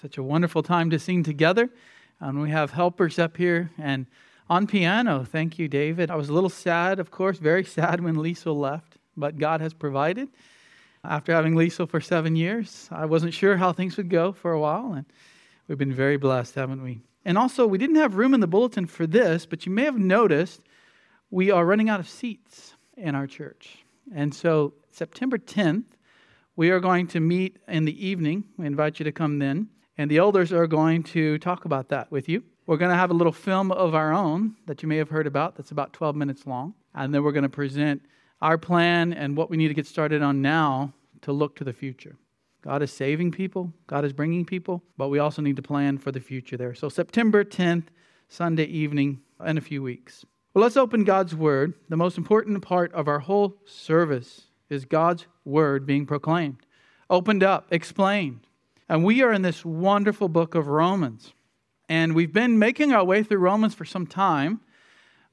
Such a wonderful time to sing together. And we have helpers up here and on piano. Thank you, David. I was a little sad, of course, very sad when Lisa left, but God has provided. After having Lisa for seven years, I wasn't sure how things would go for a while, and we've been very blessed, haven't we? And also, we didn't have room in the bulletin for this, but you may have noticed we are running out of seats in our church. And so, September 10th, we are going to meet in the evening. We invite you to come then. And the elders are going to talk about that with you. We're going to have a little film of our own that you may have heard about that's about 12 minutes long. And then we're going to present our plan and what we need to get started on now to look to the future. God is saving people, God is bringing people, but we also need to plan for the future there. So, September 10th, Sunday evening, in a few weeks. Well, let's open God's Word. The most important part of our whole service is God's Word being proclaimed, opened up, explained. And we are in this wonderful book of Romans. And we've been making our way through Romans for some time,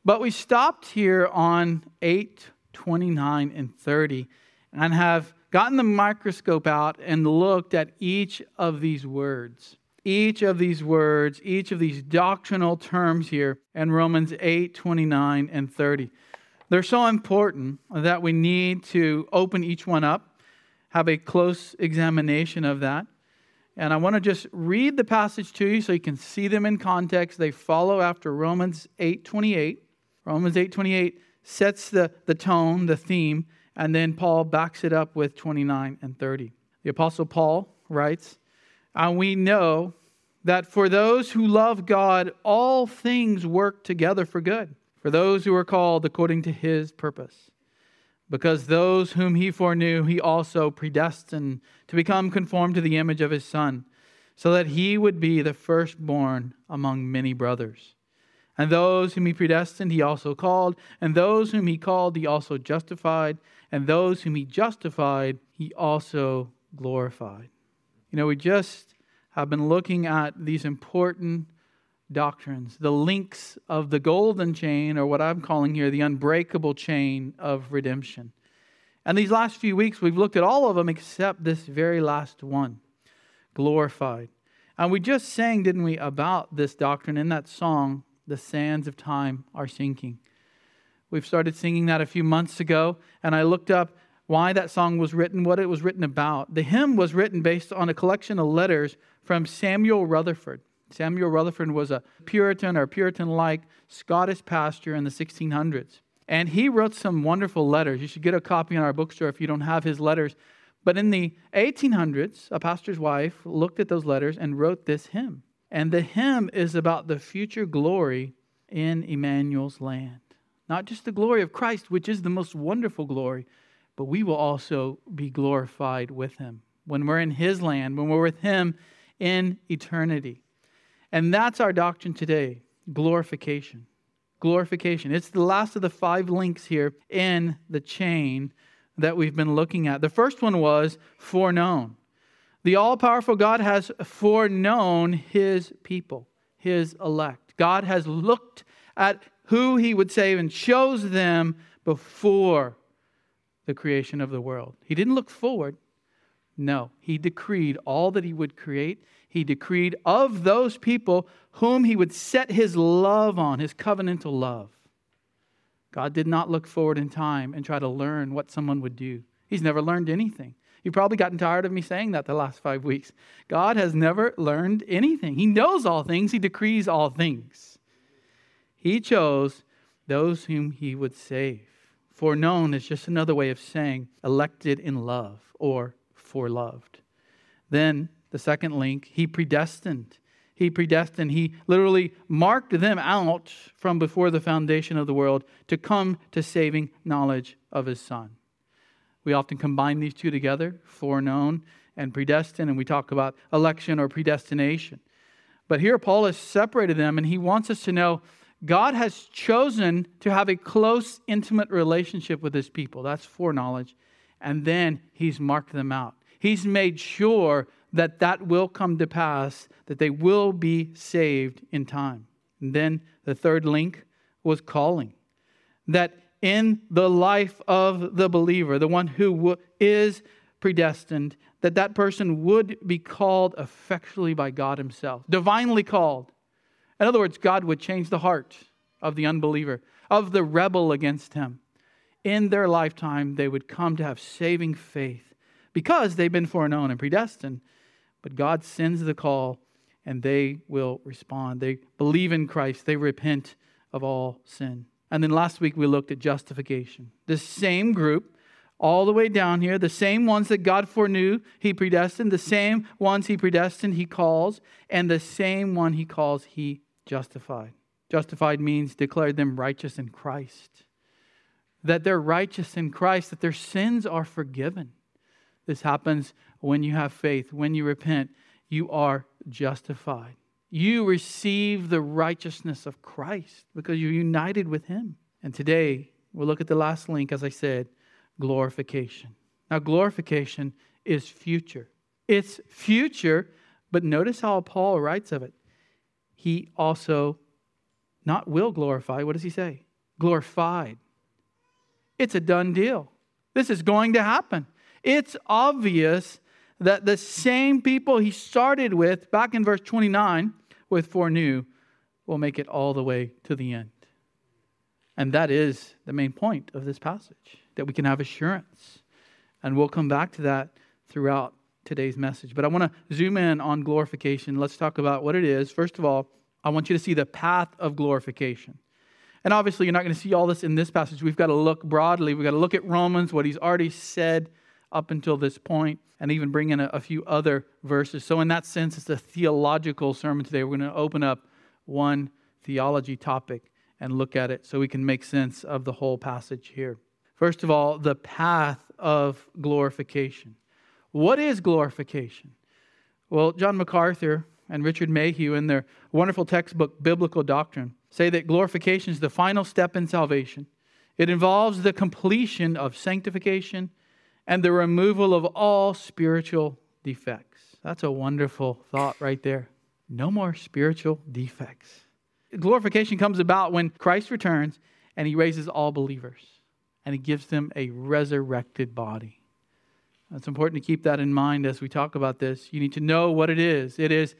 but we stopped here on 8, 29, and 30 and have gotten the microscope out and looked at each of these words. Each of these words, each of these doctrinal terms here in Romans 8, 29, and 30. They're so important that we need to open each one up, have a close examination of that. And I want to just read the passage to you so you can see them in context. They follow after Romans 8:28. Romans 8:28 sets the, the tone, the theme, and then Paul backs it up with 29 and 30. The Apostle Paul writes, And we know that for those who love God, all things work together for good, for those who are called according to his purpose. Because those whom he foreknew, he also predestined to become conformed to the image of his Son, so that he would be the firstborn among many brothers. And those whom he predestined, he also called. And those whom he called, he also justified. And those whom he justified, he also glorified. You know, we just have been looking at these important doctrines, the links of the golden chain, or what I'm calling here the unbreakable chain of redemption. And these last few weeks, we've looked at all of them except this very last one glorified. And we just sang, didn't we, about this doctrine in that song, the sands of time are sinking. We've started singing that a few months ago, and I looked up why that song was written, what it was written about. The hymn was written based on a collection of letters from Samuel Rutherford. Samuel Rutherford was a Puritan or Puritan like Scottish pastor in the 1600s. And he wrote some wonderful letters. You should get a copy in our bookstore if you don't have his letters. But in the 1800s, a pastor's wife looked at those letters and wrote this hymn. And the hymn is about the future glory in Emmanuel's land. Not just the glory of Christ, which is the most wonderful glory, but we will also be glorified with him when we're in his land, when we're with him in eternity. And that's our doctrine today glorification. Glorification. It's the last of the five links here in the chain that we've been looking at. The first one was foreknown. The all powerful God has foreknown his people, his elect. God has looked at who he would save and chose them before the creation of the world. He didn't look forward. No, he decreed all that he would create. He decreed of those people whom he would set his love on, his covenantal love. God did not look forward in time and try to learn what someone would do. He's never learned anything. You've probably gotten tired of me saying that the last five weeks. God has never learned anything. He knows all things, He decrees all things. He chose those whom He would save. Foreknown is just another way of saying elected in love or foreloved. Then the second link, He predestined. He predestined. He literally marked them out from before the foundation of the world to come to saving knowledge of His Son. We often combine these two together, foreknown and predestined, and we talk about election or predestination. But here Paul has separated them, and he wants us to know God has chosen to have a close, intimate relationship with his people. That's foreknowledge. And then he's marked them out. He's made sure that that will come to pass, that they will be saved in time. And then the third link was calling. That in the life of the believer, the one who is predestined that that person would be called effectually by God Himself, divinely called. In other words, God would change the heart of the unbeliever, of the rebel against Him. In their lifetime, they would come to have saving faith because they've been foreknown and predestined. But God sends the call and they will respond. They believe in Christ, they repent of all sin. And then last week we looked at justification. The same group, all the way down here, the same ones that God foreknew, He predestined, the same ones He predestined, He calls, and the same one He calls, He justified. Justified means declared them righteous in Christ. That they're righteous in Christ, that their sins are forgiven. This happens when you have faith, when you repent, you are justified. You receive the righteousness of Christ because you're united with Him. And today, we'll look at the last link, as I said glorification. Now, glorification is future. It's future, but notice how Paul writes of it. He also not will glorify. What does he say? Glorified. It's a done deal. This is going to happen. It's obvious that the same people he started with back in verse 29 with foreknew will make it all the way to the end. And that is the main point of this passage, that we can have assurance. And we'll come back to that throughout today's message. But I want to zoom in on glorification. Let's talk about what it is. First of all, I want you to see the path of glorification. And obviously, you're not going to see all this in this passage. We've got to look broadly. We've got to look at Romans, what he's already said up until this point, and even bring in a, a few other verses. So, in that sense, it's a theological sermon today. We're going to open up one theology topic and look at it so we can make sense of the whole passage here. First of all, the path of glorification. What is glorification? Well, John MacArthur and Richard Mayhue, in their wonderful textbook, Biblical Doctrine, say that glorification is the final step in salvation. It involves the completion of sanctification and the removal of all spiritual defects. That's a wonderful thought right there. No more spiritual defects. Glorification comes about when Christ returns and he raises all believers and he gives them a resurrected body. It's important to keep that in mind as we talk about this. You need to know what it is. It is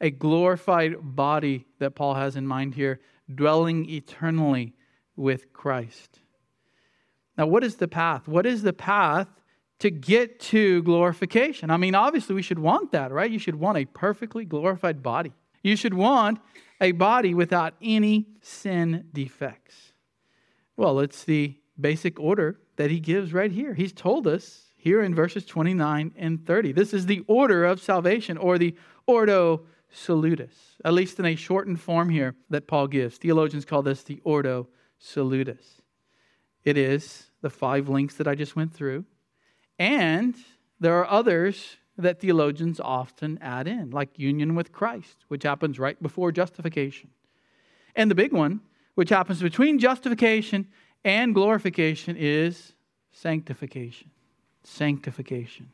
a glorified body that Paul has in mind here, dwelling eternally with Christ. Now, what is the path? What is the path to get to glorification. I mean, obviously, we should want that, right? You should want a perfectly glorified body. You should want a body without any sin defects. Well, it's the basic order that he gives right here. He's told us here in verses 29 and 30. This is the order of salvation, or the ordo salutis, at least in a shortened form here that Paul gives. Theologians call this the ordo salutis. It is the five links that I just went through. And there are others that theologians often add in, like union with Christ, which happens right before justification. And the big one, which happens between justification and glorification, is sanctification. Sanctification.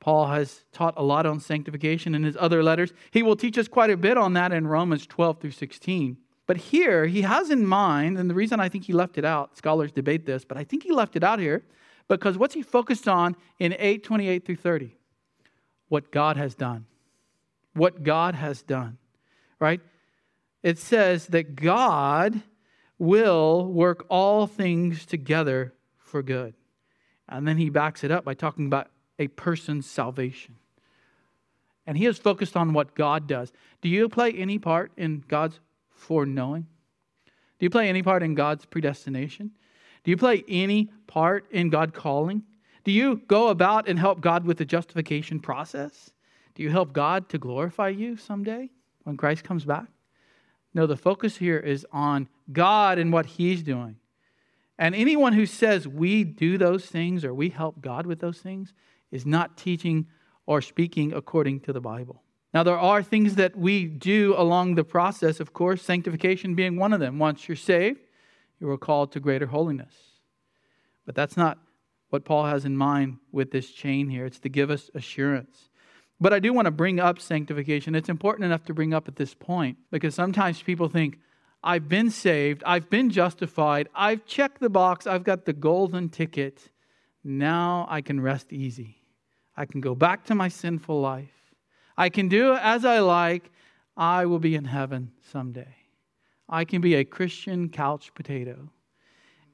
Paul has taught a lot on sanctification in his other letters. He will teach us quite a bit on that in Romans 12 through 16. But here, he has in mind, and the reason I think he left it out, scholars debate this, but I think he left it out here because what's he focused on in 8 28 through 30? What God has done. What God has done, right? It says that God will work all things together for good. And then he backs it up by talking about a person's salvation. And he is focused on what God does. Do you play any part in God's foreknowing? Do you play any part in God's predestination? Do you play any part in God calling? Do you go about and help God with the justification process? Do you help God to glorify you someday when Christ comes back? No, the focus here is on God and what He's doing. And anyone who says we do those things or we help God with those things is not teaching or speaking according to the Bible. Now, there are things that we do along the process, of course, sanctification being one of them. Once you're saved, you are called to greater holiness. But that's not what Paul has in mind with this chain here. It's to give us assurance. But I do want to bring up sanctification. It's important enough to bring up at this point because sometimes people think, I've been saved, I've been justified, I've checked the box, I've got the golden ticket. now I can rest easy. I can go back to my sinful life. I can do as I like. I will be in heaven someday. I can be a Christian couch potato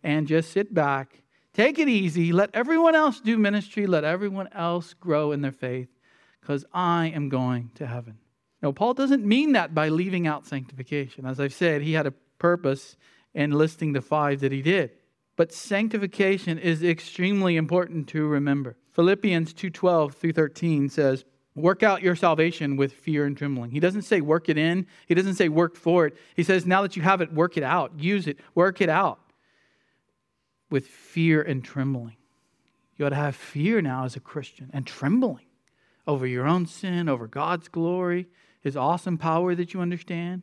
and just sit back, take it easy, let everyone else do ministry, let everyone else grow in their faith, because I am going to heaven. Now, Paul doesn't mean that by leaving out sanctification. As I've said, he had a purpose in listing the five that he did. But sanctification is extremely important to remember. Philippians 2:12 through 13 says, "Work out your salvation with fear and trembling." He doesn't say work it in. He doesn't say work for it. He says now that you have it, work it out. Use it. Work it out with fear and trembling. You ought to have fear now as a Christian and trembling over your own sin, over God's glory, his awesome power that you understand.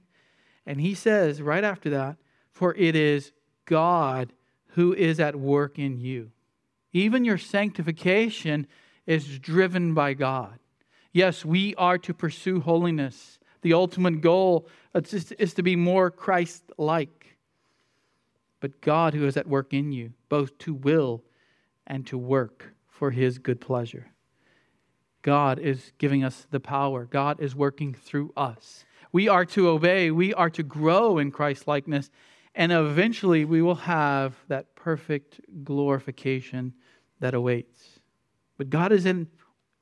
And he says right after that, "For it is God who is at work in you." Even your sanctification is driven by God. Yes, we are to pursue holiness. The ultimate goal is to be more Christ like. But God, who is at work in you, both to will and to work for his good pleasure. God is giving us the power, God is working through us. We are to obey, we are to grow in Christ likeness, and eventually we will have that perfect glorification that awaits. But God is in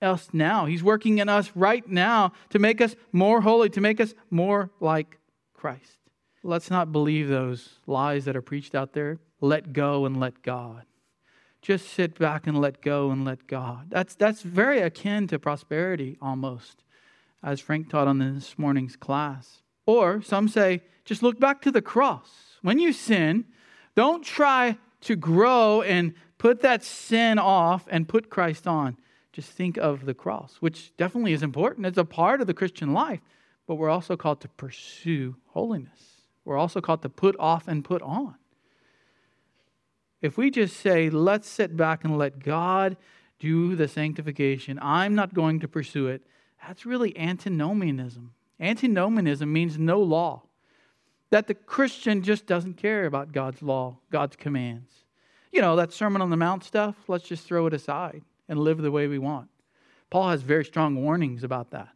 us now. He's working in us right now to make us more holy, to make us more like Christ. Let's not believe those lies that are preached out there. Let go and let God. Just sit back and let go and let God. That's, that's very akin to prosperity almost, as Frank taught on this morning's class. Or some say, just look back to the cross. When you sin, don't try to grow and put that sin off and put Christ on. Just think of the cross, which definitely is important. It's a part of the Christian life, but we're also called to pursue holiness. We're also called to put off and put on. If we just say, let's sit back and let God do the sanctification, I'm not going to pursue it, that's really antinomianism. Antinomianism means no law, that the Christian just doesn't care about God's law, God's commands you know, that Sermon on the Mount stuff, let's just throw it aside and live the way we want. Paul has very strong warnings about that.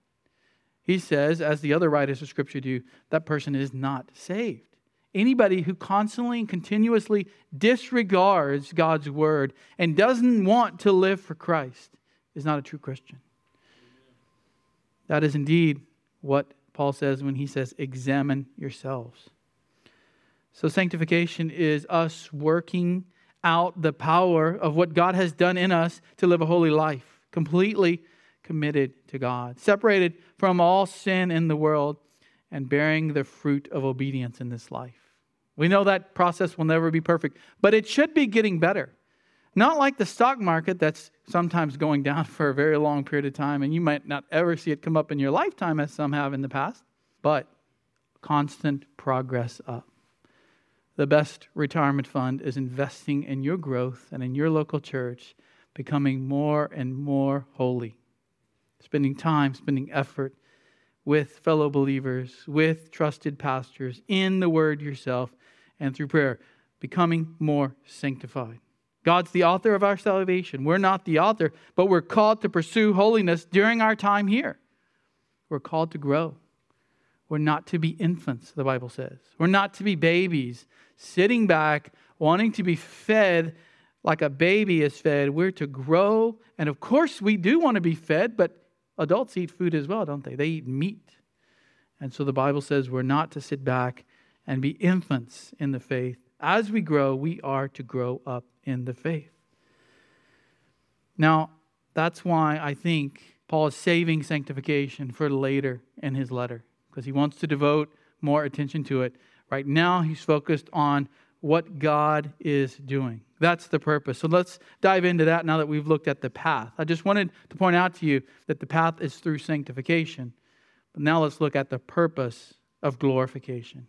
He says, as the other writers of Scripture do, that person is not saved. Anybody who constantly and continuously disregards God's word and doesn't want to live for Christ is not a true Christian. That is indeed what Paul says when he says, examine yourselves. So, sanctification is us working out the power of what God has done in us to live a holy life, completely committed to God, separated from all sin in the world, and bearing the fruit of obedience in this life. We know that process will never be perfect, but it should be getting better. Not like the stock market that's sometimes going down for a very long period of time, and you might not ever see it come up in your lifetime as some have in the past, but constant progress up. The best retirement fund is investing in your growth and in your local church, becoming more and more holy. Spending time, spending effort with fellow believers, with trusted pastors, in the Word yourself, and through prayer, becoming more sanctified. God's the author of our salvation. We're not the author, but we're called to pursue holiness during our time here. We're called to grow. We're not to be infants, the Bible says. We're not to be babies, sitting back, wanting to be fed like a baby is fed. We're to grow. And of course, we do want to be fed, but adults eat food as well, don't they? They eat meat. And so the Bible says we're not to sit back and be infants in the faith. As we grow, we are to grow up in the faith. Now, that's why I think Paul is saving sanctification for later in his letter because he wants to devote more attention to it. Right now, he's focused on what God is doing. That's the purpose. So let's dive into that now that we've looked at the path. I just wanted to point out to you that the path is through sanctification. But now let's look at the purpose of glorification.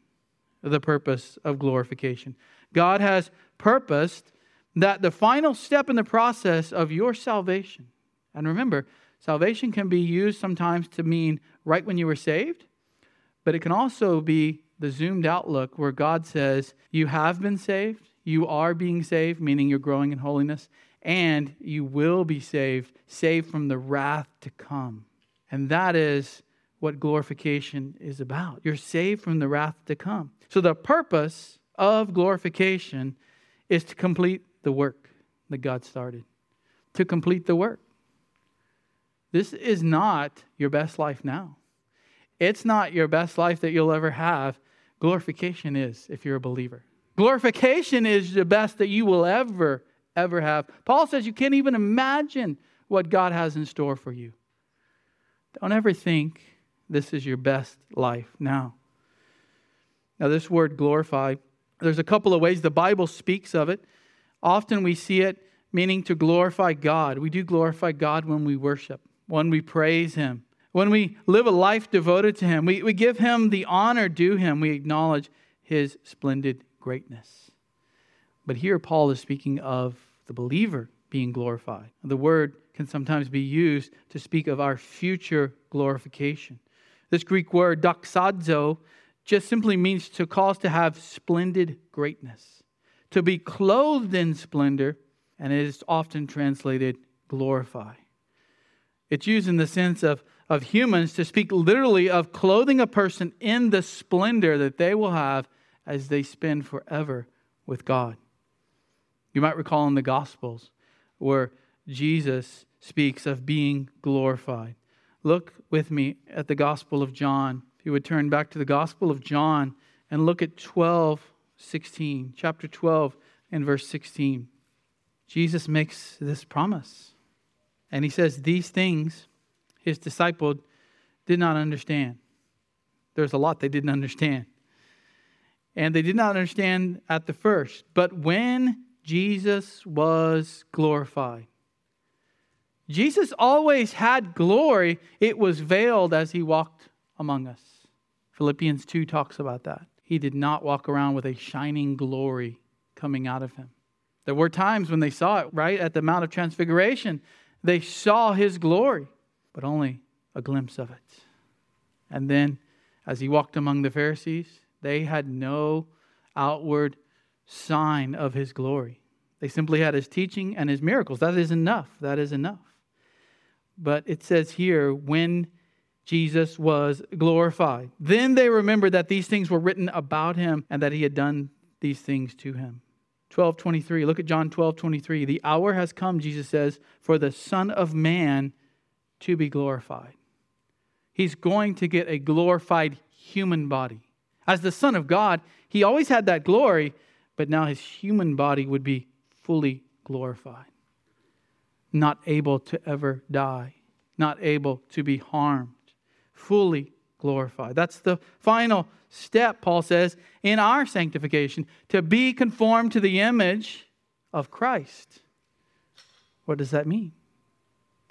The purpose of glorification. God has purposed that the final step in the process of your salvation, and remember, salvation can be used sometimes to mean right when you were saved, but it can also be the zoomed out look where God says, You have been saved, you are being saved, meaning you're growing in holiness, and you will be saved, saved from the wrath to come. And that is what glorification is about. You're saved from the wrath to come. So the purpose of glorification is to complete the work that God started, to complete the work. This is not your best life now. It's not your best life that you'll ever have. Glorification is if you're a believer. Glorification is the best that you will ever, ever have. Paul says you can't even imagine what God has in store for you. Don't ever think this is your best life now. Now, this word glorify, there's a couple of ways the Bible speaks of it. Often we see it meaning to glorify God. We do glorify God when we worship, when we praise Him, when we live a life devoted to Him. We, we give Him the honor due Him. We acknowledge His splendid greatness. But here Paul is speaking of the believer being glorified. The word can sometimes be used to speak of our future glorification. This Greek word, doxazo, just simply means to cause to have splendid greatness, to be clothed in splendor, and it is often translated glorify. It's used in the sense of, of humans to speak literally of clothing a person in the splendor that they will have as they spend forever with God. You might recall in the Gospels where Jesus speaks of being glorified. Look with me at the Gospel of John. If you would turn back to the Gospel of John and look at 12, 16, chapter 12 and verse 16. Jesus makes this promise. And he says, These things his disciples did not understand. There's a lot they didn't understand. And they did not understand at the first. But when Jesus was glorified, Jesus always had glory. It was veiled as he walked among us. Philippians 2 talks about that. He did not walk around with a shining glory coming out of him. There were times when they saw it, right? At the Mount of Transfiguration, they saw his glory, but only a glimpse of it. And then, as he walked among the Pharisees, they had no outward sign of his glory. They simply had his teaching and his miracles. That is enough. That is enough. But it says here, when Jesus was glorified, then they remembered that these things were written about him and that he had done these things to him. 12:23 Look at John 12:23 The hour has come, Jesus says, for the Son of Man to be glorified. He's going to get a glorified human body. As the Son of God, he always had that glory, but now his human body would be fully glorified. Not able to ever die, not able to be harmed, fully glorified. That's the final step, Paul says, in our sanctification to be conformed to the image of Christ. What does that mean?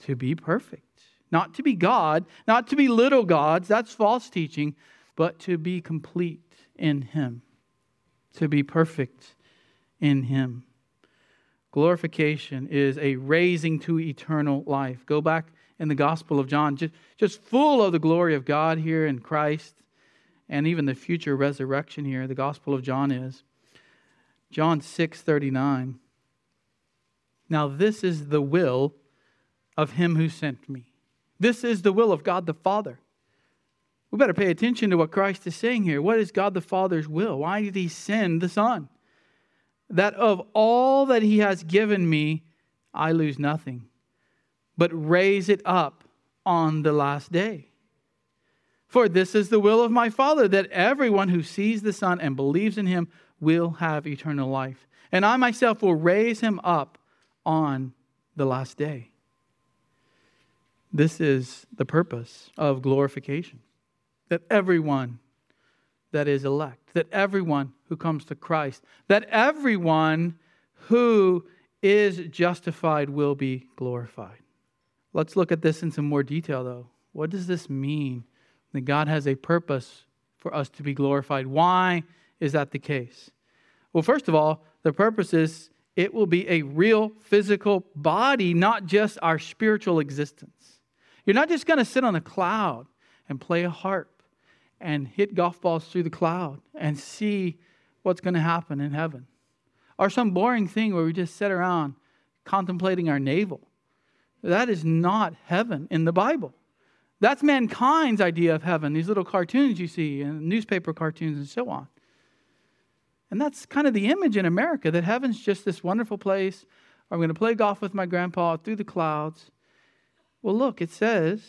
To be perfect. Not to be God, not to be little gods, that's false teaching, but to be complete in Him, to be perfect in Him. Glorification is a raising to eternal life. Go back in the Gospel of John, just, just full of the glory of God here in Christ and even the future resurrection here. The Gospel of John is. John 6 39. Now, this is the will of him who sent me. This is the will of God the Father we better pay attention to what Christ is saying here. What is God the Father's will? Why did he send the Son? That of all that he has given me, I lose nothing, but raise it up on the last day. For this is the will of my Father, that everyone who sees the Son and believes in him will have eternal life. And I myself will raise him up on the last day. This is the purpose of glorification that everyone that is elect, that everyone who comes to Christ, that everyone who is justified will be glorified. Let's look at this in some more detail, though. What does this mean that God has a purpose for us to be glorified? Why is that the case? Well, first of all, the purpose is it will be a real physical body, not just our spiritual existence. You're not just going to sit on a cloud and play a harp and hit golf balls through the cloud and see what's going to happen in heaven. Or some boring thing where we just sit around contemplating our navel. That is not heaven in the Bible. That's mankind's idea of heaven, these little cartoons you see, and newspaper cartoons and so on. And that's kind of the image in America that heaven's just this wonderful place. I'm going to play golf with my grandpa through the clouds. Well, look, it says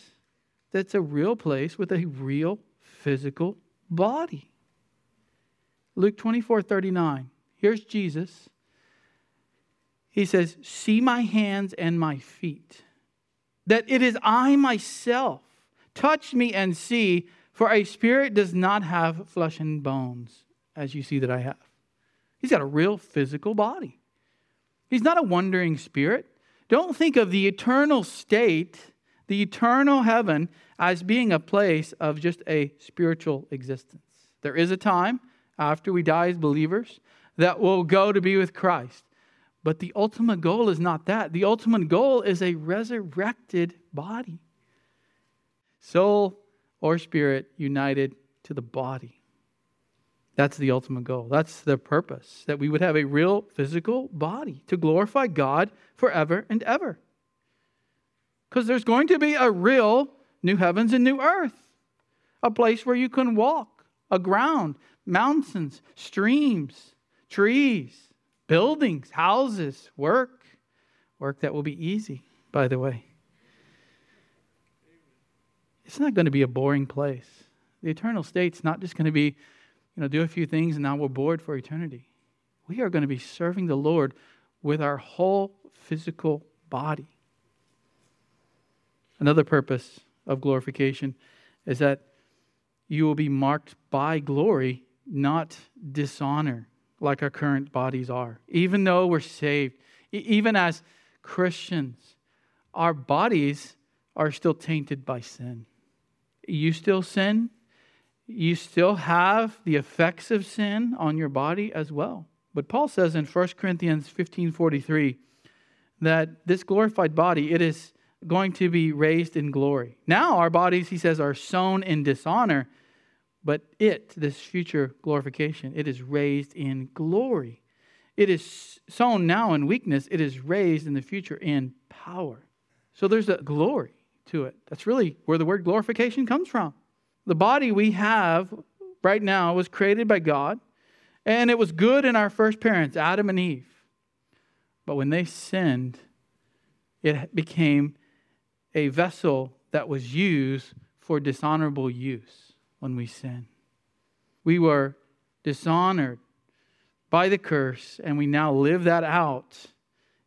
that's a real place with a real physical body. Luke 24 39. Here's Jesus. He says, See my hands and my feet, that it is I myself. Touch me and see, for a spirit does not have flesh and bones, as you see that I have. He's got a real physical body. He's not a wandering spirit. Don't think of the eternal state, the eternal heaven, as being a place of just a spiritual existence. There is a time after we die as believers that we'll go to be with Christ. But the ultimate goal is not that. The ultimate goal is a resurrected body soul or spirit united to the body. That's the ultimate goal. That's the purpose, that we would have a real physical body to glorify God forever and ever. Because there's going to be a real new heavens and new earth, a place where you can walk, a ground, mountains, streams, trees, buildings, houses, work, work that will be easy, by the way it's not going to be a boring place. The eternal state's not just going to be, you know, do a few things and now we're bored for eternity. We are going to be serving the Lord with our whole physical body. Another purpose of glorification is that you will be marked by glory, not dishonor, like our current bodies are. Even though we're saved, even as Christians, our bodies are still tainted by sin you still sin. You still have the effects of sin on your body as well. But Paul says in 1 Corinthians 15:43 that this glorified body it is going to be raised in glory. Now our bodies he says are sown in dishonor, but it this future glorification it is raised in glory. It is sown now in weakness, it is raised in the future in power. So there's a glory to it. That's really where the word glorification comes from. The body we have right now was created by God, and it was good in our first parents, Adam and Eve. But when they sinned, it became a vessel that was used for dishonorable use when we sin. We were dishonored by the curse, and we now live that out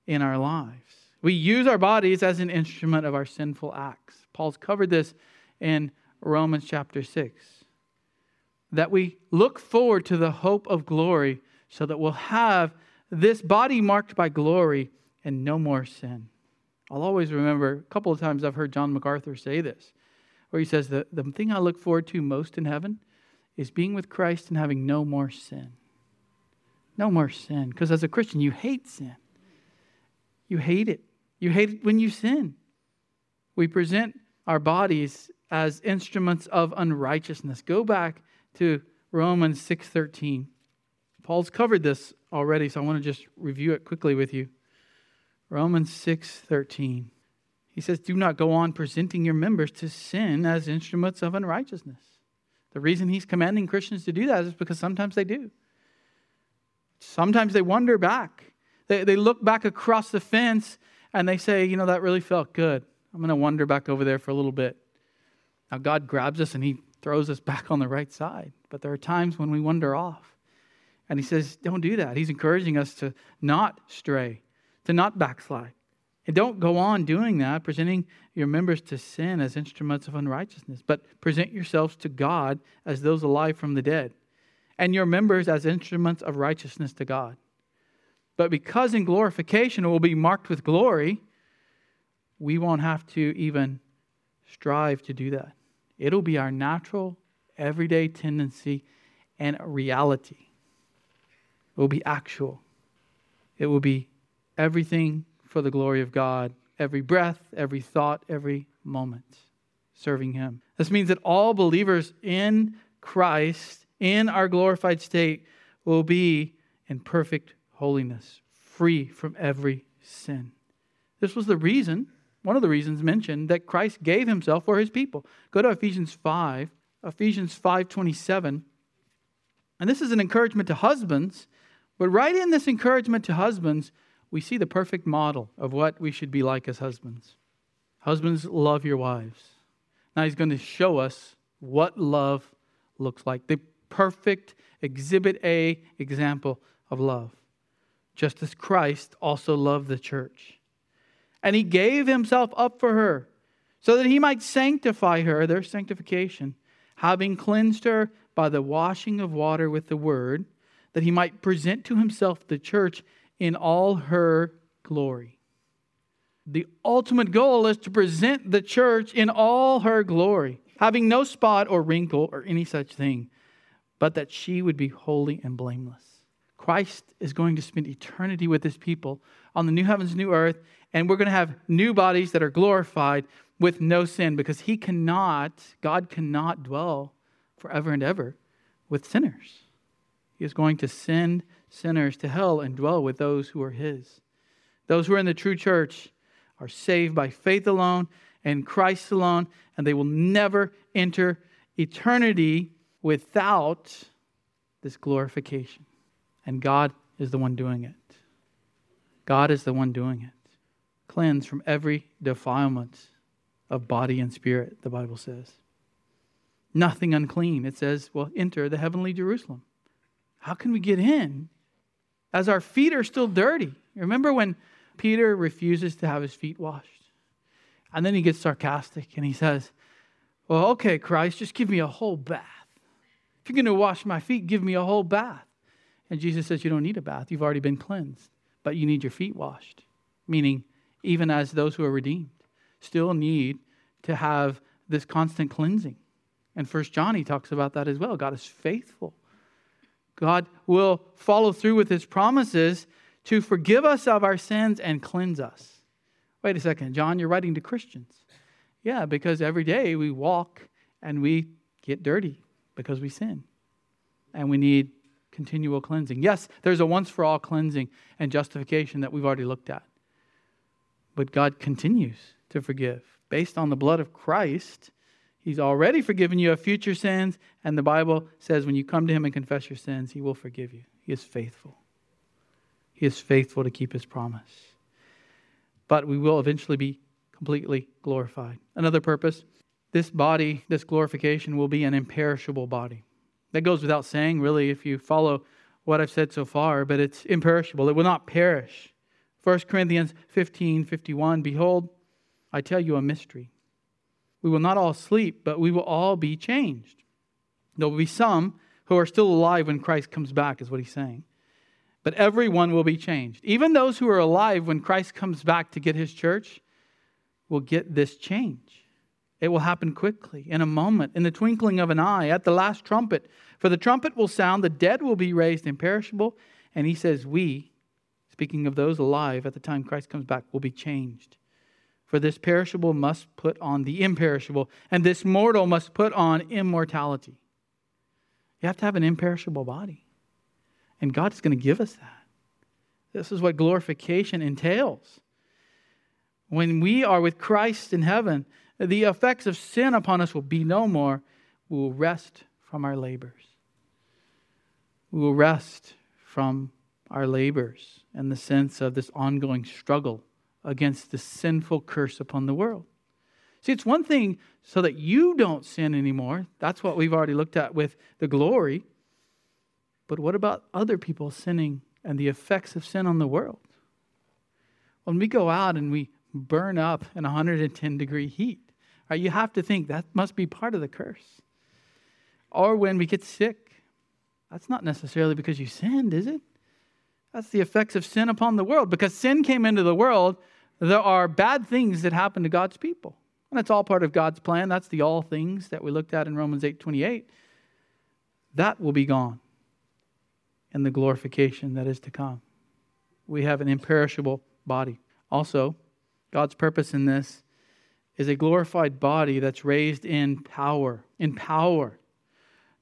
in our lives. We use our bodies as an instrument of our sinful acts. Paul's covered this in Romans chapter 6. That we look forward to the hope of glory so that we'll have this body marked by glory and no more sin. I'll always remember a couple of times I've heard John MacArthur say this, where he says, The, the thing I look forward to most in heaven is being with Christ and having no more sin. No more sin. Because as a Christian, you hate sin. You hate it. You hate it when you sin. We present our bodies as instruments of unrighteousness. Go back to Romans 6:13. Paul's covered this already, so I want to just review it quickly with you. Romans 6:13. He says, "Do not go on presenting your members to sin as instruments of unrighteousness." The reason he's commanding Christians to do that is because sometimes they do. Sometimes they wander back. They, they look back across the fence and they say, you know, that really felt good. I'm going to wander back over there for a little bit. Now, God grabs us and He throws us back on the right side. But there are times when we wander off. And He says, don't do that. He's encouraging us to not stray, to not backslide. And don't go on doing that, presenting your members to sin as instruments of unrighteousness, but present yourselves to God as those alive from the dead, and your members as instruments of righteousness to God. But because in glorification it will be marked with glory, we won't have to even strive to do that. It'll be our natural, everyday tendency and reality. It will be actual. It will be everything for the glory of God, every breath, every thought, every moment, serving Him. This means that all believers in Christ, in our glorified state, will be in perfect holiness, free from every sin. This was the reason, one of the reasons mentioned, that Christ gave himself for his people. Go to Ephesians 5, Ephesians 5:27. And this is an encouragement to husbands, but right in this encouragement to husbands, we see the perfect model of what we should be like as husbands. Husbands, love your wives. Now he's going to show us what love looks like. The perfect exhibit A example of love. Just as Christ also loved the church. And he gave himself up for her so that he might sanctify her, their sanctification, having cleansed her by the washing of water with the word, that he might present to himself the church in all her glory. The ultimate goal is to present the church in all her glory, having no spot or wrinkle or any such thing, but that she would be holy and blameless. Christ is going to spend eternity with his people on the new heavens, new earth, and we're going to have new bodies that are glorified with no sin because he cannot, God cannot dwell forever and ever with sinners. He is going to send sinners to hell and dwell with those who are his. Those who are in the true church are saved by faith alone and Christ alone, and they will never enter eternity without this glorification. And God is the one doing it. God is the one doing it. Cleanse from every defilement of body and spirit, the Bible says. Nothing unclean. It says, well, enter the heavenly Jerusalem. How can we get in as our feet are still dirty? Remember when Peter refuses to have his feet washed? And then he gets sarcastic and he says, Well, okay, Christ, just give me a whole bath. If you're going to wash my feet, give me a whole bath. And Jesus says, You don't need a bath. You've already been cleansed, but you need your feet washed. Meaning, even as those who are redeemed still need to have this constant cleansing. And First John, he talks about that as well. God is faithful. God will follow through with his promises to forgive us of our sins and cleanse us. Wait a second, John, you're writing to Christians. Yeah, because every day we walk and we get dirty because we sin. And we need continual cleansing. Yes, there's a once for all cleansing and justification that we've already looked at. But God continues to forgive. Based on the blood of Christ, He's already forgiven you of future sins, and the Bible says when you come to Him and confess your sins, He will forgive you. He is faithful. He is faithful to keep His promise. But we will eventually be completely glorified. Another purpose this body, this glorification, will be an imperishable body. That goes without saying, really, if you follow what I've said so far, but it's imperishable. It will not perish. 1 Corinthians 15 51 Behold, I tell you a mystery. We will not all sleep, but we will all be changed. There will be some who are still alive when Christ comes back, is what he's saying. But everyone will be changed. Even those who are alive when Christ comes back to get his church will get this change. It will happen quickly, in a moment, in the twinkling of an eye, at the last trumpet. For the trumpet will sound, the dead will be raised imperishable. And he says, We, speaking of those alive at the time Christ comes back, will be changed. For this perishable must put on the imperishable, and this mortal must put on immortality. You have to have an imperishable body. And God is going to give us that. This is what glorification entails. When we are with Christ in heaven, the effects of sin upon us will be no more. We will rest from our labors. We will rest from our labors and the sense of this ongoing struggle against the sinful curse upon the world. See, it's one thing so that you don't sin anymore. That's what we've already looked at with the glory. But what about other people sinning and the effects of sin on the world? When we go out and we burn up in 110 degree heat, right, you have to think that must be part of the curse. Or when we get sick, that's not necessarily because you sinned, is it? That's the effects of sin upon the world. Because sin came into the world, there are bad things that happen to God's people. And that's all part of God's plan. That's the all things that we looked at in Romans 8 28. That will be gone in the glorification that is to come. We have an imperishable body. Also, God's purpose in this is a glorified body that's raised in power, in power,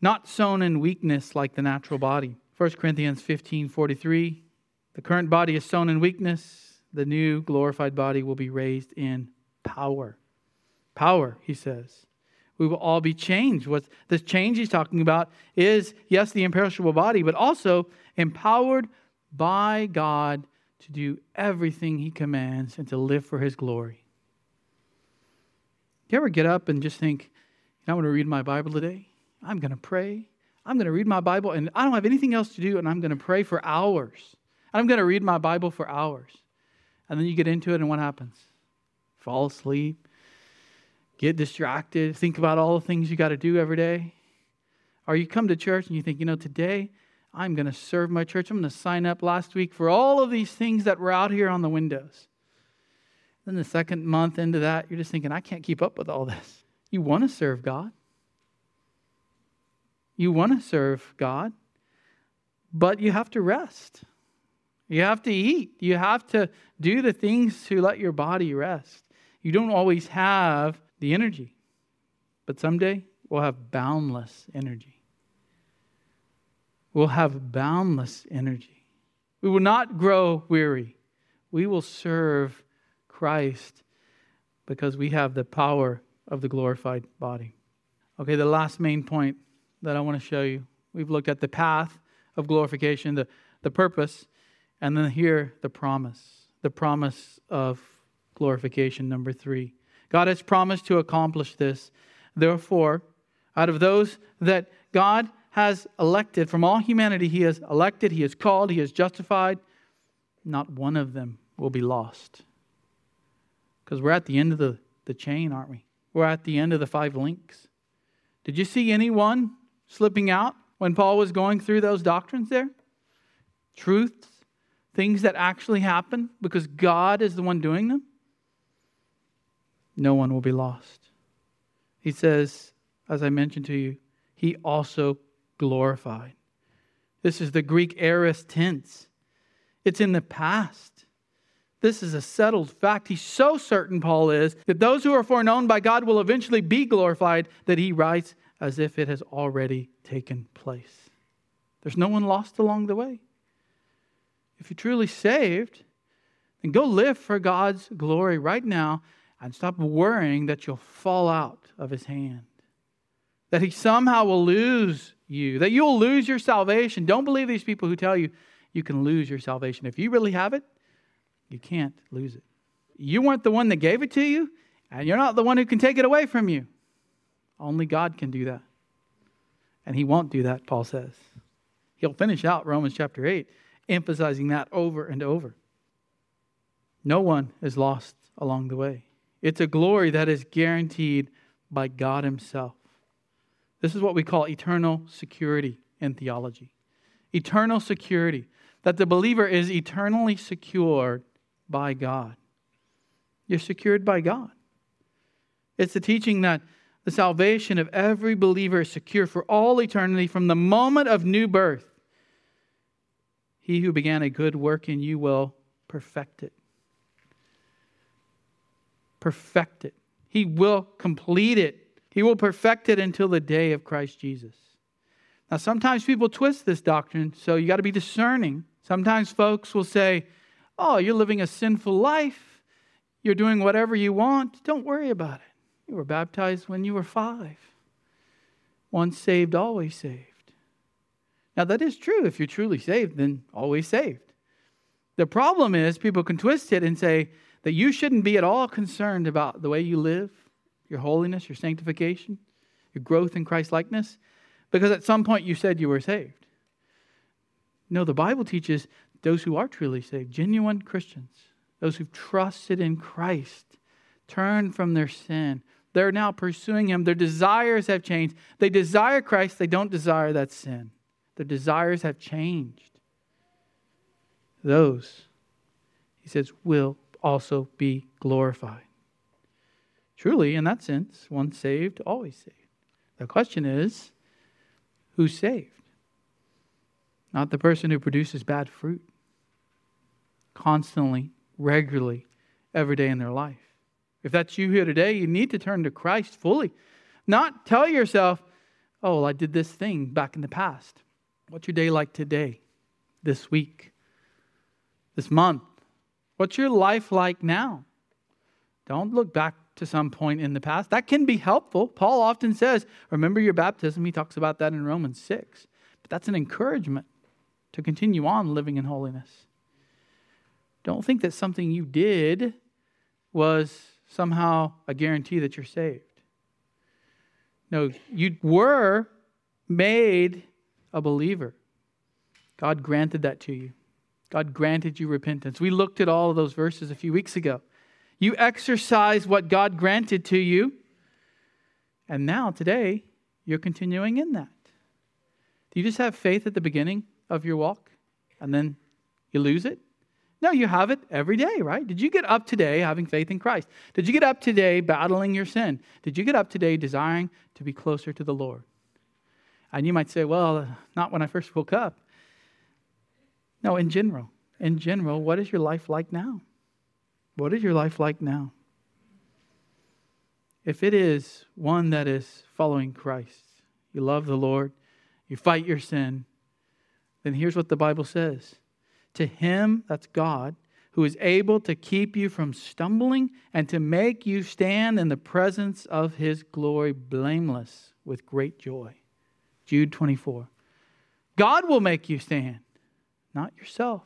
not sown in weakness like the natural body. 1 Corinthians 15 43. The current body is sown in weakness, the new glorified body will be raised in power. Power, he says. We will all be changed. What this change he's talking about is, yes, the imperishable body, but also empowered by God to do everything he commands and to live for his glory. You ever get up and just think, I'm going to read my Bible today? I'm going to pray. I'm going to read my Bible, and I don't have anything else to do, and I'm going to pray for hours. I'm going to read my Bible for hours. And then you get into it, and what happens? Fall asleep, get distracted, think about all the things you got to do every day. Or you come to church and you think, you know, today I'm going to serve my church. I'm going to sign up last week for all of these things that were out here on the windows. Then the second month into that, you're just thinking, I can't keep up with all this. You want to serve God. You want to serve God, but you have to rest. You have to eat. You have to do the things to let your body rest. You don't always have the energy, but someday we'll have boundless energy. We'll have boundless energy. We will not grow weary. We will serve Christ because we have the power of the glorified body. Okay, the last main point that I want to show you. We've looked at the path of glorification, the, the purpose, and then here the promise, the promise of glorification, number three. God has promised to accomplish this. Therefore, out of those that God has elected from all humanity, He has elected, He has called, He has justified, not one of them will be lost. Because we're at the end of the, the chain, aren't we? We're at the end of the five links. Did you see anyone slipping out when Paul was going through those doctrines there? Truths, things that actually happen because God is the one doing them? No one will be lost. He says, as I mentioned to you, he also glorified. This is the Greek aorist tense. It's in the past. This is a settled fact. He's so certain, Paul is, that those who are foreknown by God will eventually be glorified, that he writes, as if it has already taken place. There's no one lost along the way. If you're truly saved, then go live for God's glory right now and stop worrying that you'll fall out of His hand, that He somehow will lose you, that you'll lose your salvation. Don't believe these people who tell you you can lose your salvation. If you really have it, you can't lose it. You weren't the one that gave it to you, and you're not the one who can take it away from you. Only God can do that. And he won't do that, Paul says. He'll finish out Romans chapter 8, emphasizing that over and over. No one is lost along the way. It's a glory that is guaranteed by God Himself. This is what we call eternal security in theology. Eternal security, that the believer is eternally secured by God. You're secured by God. It's the teaching that the salvation of every believer is secure for all eternity from the moment of new birth. He who began a good work in you will perfect it. Perfect it. He will complete it. He will perfect it until the day of Christ Jesus. Now, sometimes people twist this doctrine, so you got to be discerning. Sometimes folks will say, Oh, you're living a sinful life. You're doing whatever you want. Don't worry about it. You were baptized when you were five. Once saved, always saved. Now, that is true. If you're truly saved, then always saved. The problem is people can twist it and say that you shouldn't be at all concerned about the way you live, your holiness, your sanctification, your growth in Christ likeness, because at some point you said you were saved. No, the Bible teaches those who are truly saved, genuine Christians, those who've trusted in Christ, turned from their sin, they're now pursuing Him. Their desires have changed. They desire Christ, they don't desire that sin. Their desires have changed. Those, He says, will also be glorified. Truly, in that sense, once saved, always saved. The question is who's saved? Not the person who produces bad fruit constantly, regularly, every day in their life. If that's you here today, you need to turn to Christ fully. Not tell yourself, oh, well, I did this thing back in the past. What's your day like today, this week, this month, What's your life like now? Don't look back to some point in the past. That can be helpful. Paul often says, Remember your baptism. He talks about that in Romans 6. But that's an encouragement to continue on living in holiness. Don't think that something you did was somehow a guarantee that you're saved. No, you were made a believer. God granted that to you. God granted you repentance. We looked at all of those verses a few weeks ago. You exercise what God granted to you, and now, today, you're continuing in that. Do you just have faith at the beginning of your walk and then you lose it? No, you have it every day, right? Did you get up today having faith in Christ? Did you get up today battling your sin? Did you get up today desiring to be closer to the Lord? And you might say, well, uh, not when I first woke up. No, in general. In general, what is your life like now? What is your life like now? If it is one that is following Christ, you love the Lord, you fight your sin, then here's what the Bible says To him, that's God, who is able to keep you from stumbling and to make you stand in the presence of his glory blameless with great joy. Jude 24. God will make you stand not yourself.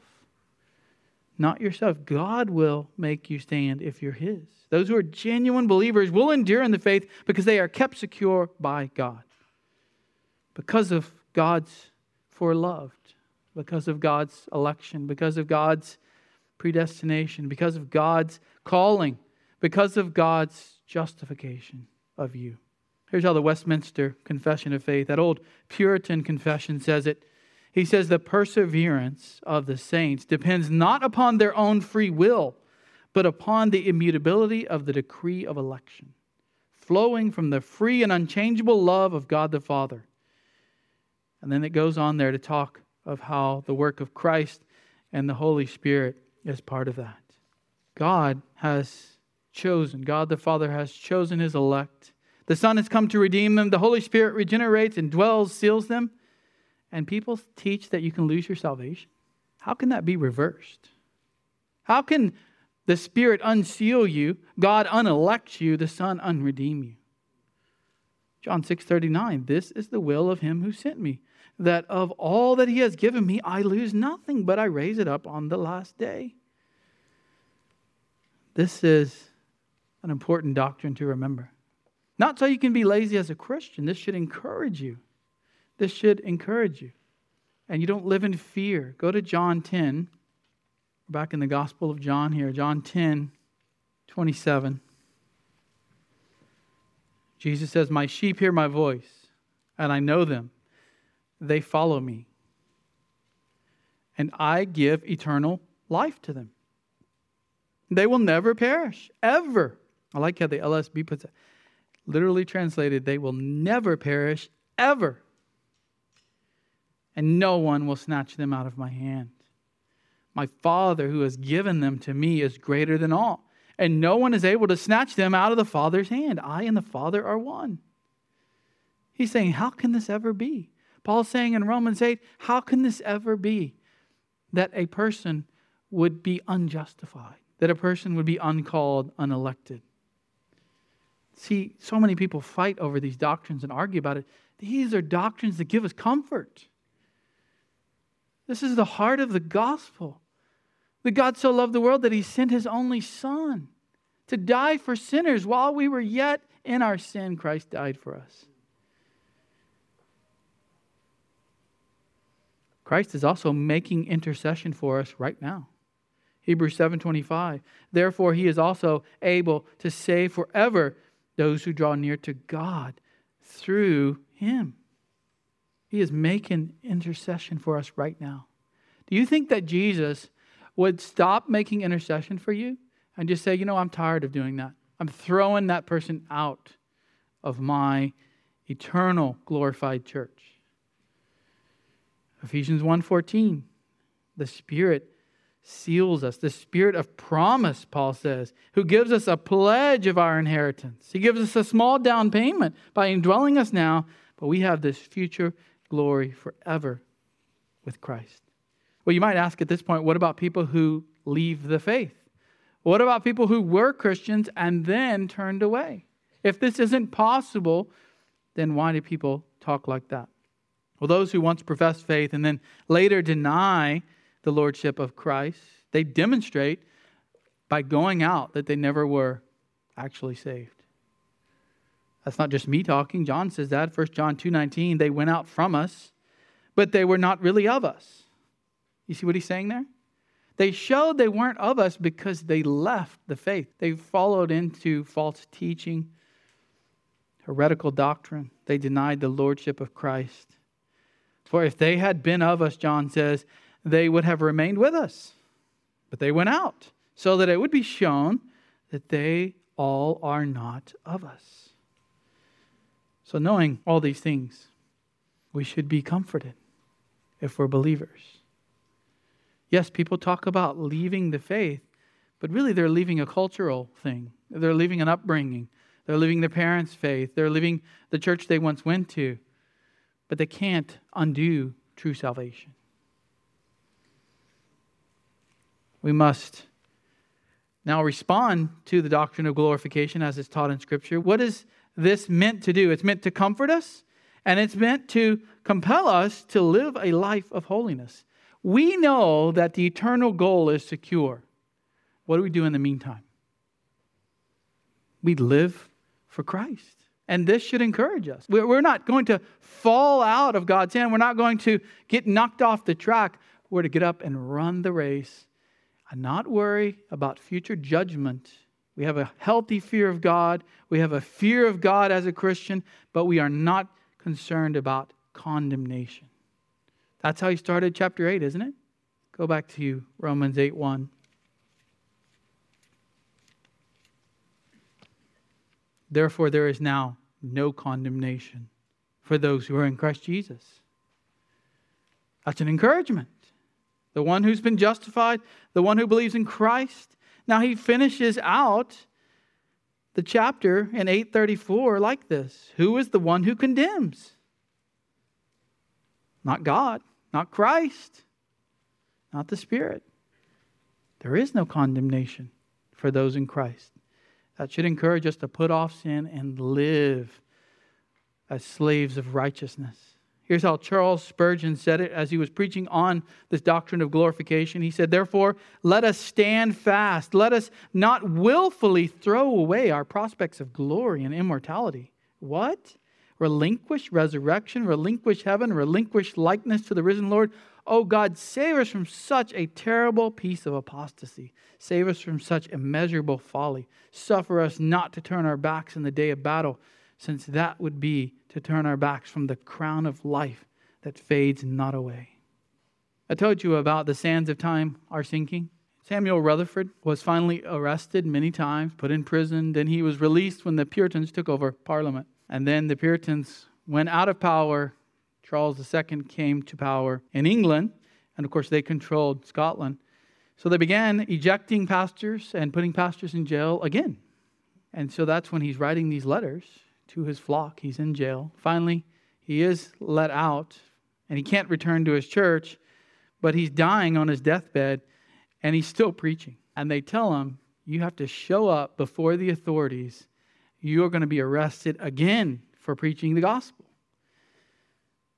Not yourself. God will make you stand if you're His. Those who are genuine believers will endure in the faith because they are kept secure by God. Because of God's foreloved, because of God's election, because of God's predestination, because of God's calling, because of God's justification of you. Here's how the Westminster Confession of Faith, that old Puritan confession, says it he says the perseverance of the saints depends not upon their own free will, but upon the immutability of the decree of election, flowing from the free and unchangeable love of God the Father. And then it goes on there to talk of how the work of Christ and the Holy Spirit is part of that. God has chosen, God the Father has chosen his elect. The Son has come to redeem them. The Holy Spirit regenerates and dwells, seals them and people teach that you can lose your salvation, how can that be reversed? How can the Spirit unseal you, God unelect you, the Son unredeem you? John 6 39, this is the will of him who sent me, that of all that he has given me, I lose nothing, but I raise it up on the last day. This is an important doctrine to remember. Not so you can be lazy as a Christian, this should encourage you. This should encourage you. And you don't live in fear. Go to John 10. Back in the Gospel of John here, John 10, 27. Jesus says, My sheep hear my voice, and I know them. They follow me. And I give eternal life to them. They will never perish, ever. I like how the LSB puts it. Literally translated, they will never perish, ever and no one will snatch them out of my hand. My Father, who has given them to me, is greater than all, and no one is able to snatch them out of the Father's hand. I and the Father are one. He's saying, How can this ever be? Paul's saying in Romans 8, How can this ever be that a person would be unjustified, that a person would be uncalled, unelected? See, so many people fight over these doctrines and argue about it. These are doctrines that give us comfort. This is the heart of the gospel. That God so loved the world that he sent his only Son to die for sinners while we were yet in our sin. Christ died for us. Christ is also making intercession for us right now. Hebrews 7:25. Therefore he is also able to save forever those who draw near to God through him. He is making intercession for us right now. Do you think that Jesus would stop making intercession for you and just say, you know, I'm tired of doing that? I'm throwing that person out of my eternal glorified church. Ephesians 1:14 The Spirit seals us, the Spirit of promise, Paul says, who gives us a pledge of our inheritance. He gives us a small down payment by indwelling us now, but we have this future glory forever with Christ. Well, you might ask at this point, what about people who leave the faith? What about people who were Christians and then turned away? If this isn't possible, then why do people talk like that? Well, those who once profess faith and then later deny the lordship of Christ, they demonstrate by going out that they never were actually saved. That's not just me talking. John says that. 1 John 2:19, they went out from us, but they were not really of us. You see what he's saying there? They showed they weren't of us because they left the faith. They followed into false teaching, heretical doctrine. They denied the lordship of Christ. For if they had been of us, John says, they would have remained with us. But they went out so that it would be shown that they all are not of us. So, knowing all these things, we should be comforted if we're believers. Yes, people talk about leaving the faith, but really they're leaving a cultural thing. They're leaving an upbringing. They're leaving their parents' faith. They're leaving the church they once went to. But they can't undo true salvation. We must now respond to the doctrine of glorification as it's taught in Scripture. What is this meant to do? It's meant to comfort us, and it's meant to compel us to live a life of holiness. We know that the eternal goal is secure. What do we do in the meantime? We live for Christ. And this should encourage us. We're not going to fall out of God's hand. We're not going to get knocked off the track. We're to get up and run the race and not worry about future judgment. We have a healthy fear of God. We have a fear of God as a Christian, but we are not concerned about condemnation. That's how he started chapter 8, isn't it? Go back to Romans 8 1. Therefore, there is now no condemnation for those who are in Christ Jesus. That's an encouragement. The one who's been justified, the one who believes in Christ. Now he finishes out the chapter in 834 like this Who is the one who condemns? Not God, not Christ, not the Spirit. There is no condemnation for those in Christ. That should encourage us to put off sin and live as slaves of righteousness. Here's how Charles Spurgeon said it as he was preaching on this doctrine of glorification. He said, Therefore, let us stand fast. Let us not willfully throw away our prospects of glory and immortality. What? relinquish resurrection, relinquish heaven, relinquish likeness to the risen Lord. Oh God, save us from such a terrible piece of apostasy. Save us from such immeasurable folly. Suffer us not to turn our backs in the day of battle, since that would be to turn our backs from the crown of life that fades not away. I told you about the sands of time are sinking. Samuel Rutherford was finally arrested many times, put in prison, then he was released when the Puritans took over Parliament. And then the Puritans went out of power. Charles II came to power in England, and of course, they controlled Scotland. So they began ejecting pastors and putting pastors in jail again. And so that's when he's writing these letters to his flock. He's in jail. Finally, he is let out, and he can't return to his church, but he's dying on his deathbed, and he's still preaching. And they tell him, You have to show up before the authorities you are going to be arrested again for preaching the gospel.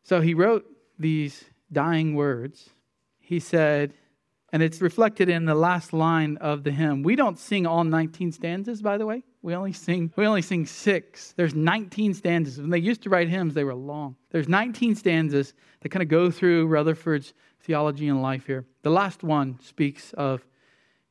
So he wrote these dying words. He said, and it's reflected in the last line of the hymn. We don't sing all 19 stanzas, by the way. We only sing we only sing 6. There's 19 stanzas. When they used to write hymns, they were long. There's 19 stanzas that kind of go through Rutherford's theology and life here. The last one speaks of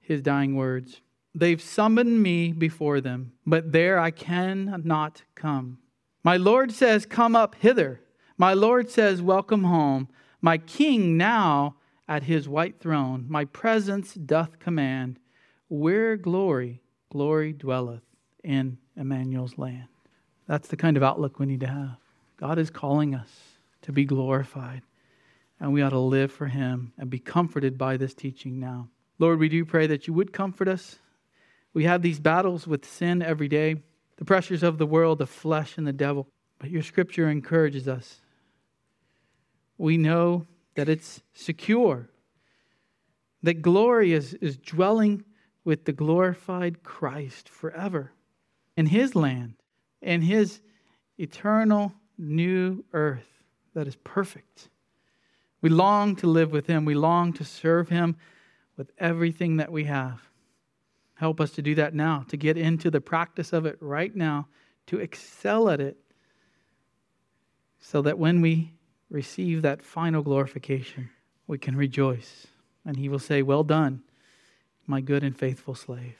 his dying words. They've summoned me before them, but there I cannot come. My Lord says, Come up hither. My Lord says, Welcome home. My King now at his white throne, my presence doth command. Where glory, glory dwelleth in Emmanuel's land. That's the kind of outlook we need to have. God is calling us to be glorified, and we ought to live for him and be comforted by this teaching now. Lord, we do pray that you would comfort us we have these battles with sin every day, the pressures of the world, the flesh, and the devil. But your scripture encourages us. We know that it's secure, that glory is, is dwelling with the glorified Christ forever in his land, in his eternal new earth that is perfect. We long to live with him. We long to serve him with everything that we have. Help us to do that now, to get into the practice of it right now, to excel at it, so that when we receive that final glorification, we can rejoice. And he will say, Well done, my good and faithful slave.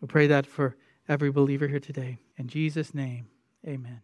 We pray that for every believer here today. In Jesus' name, amen.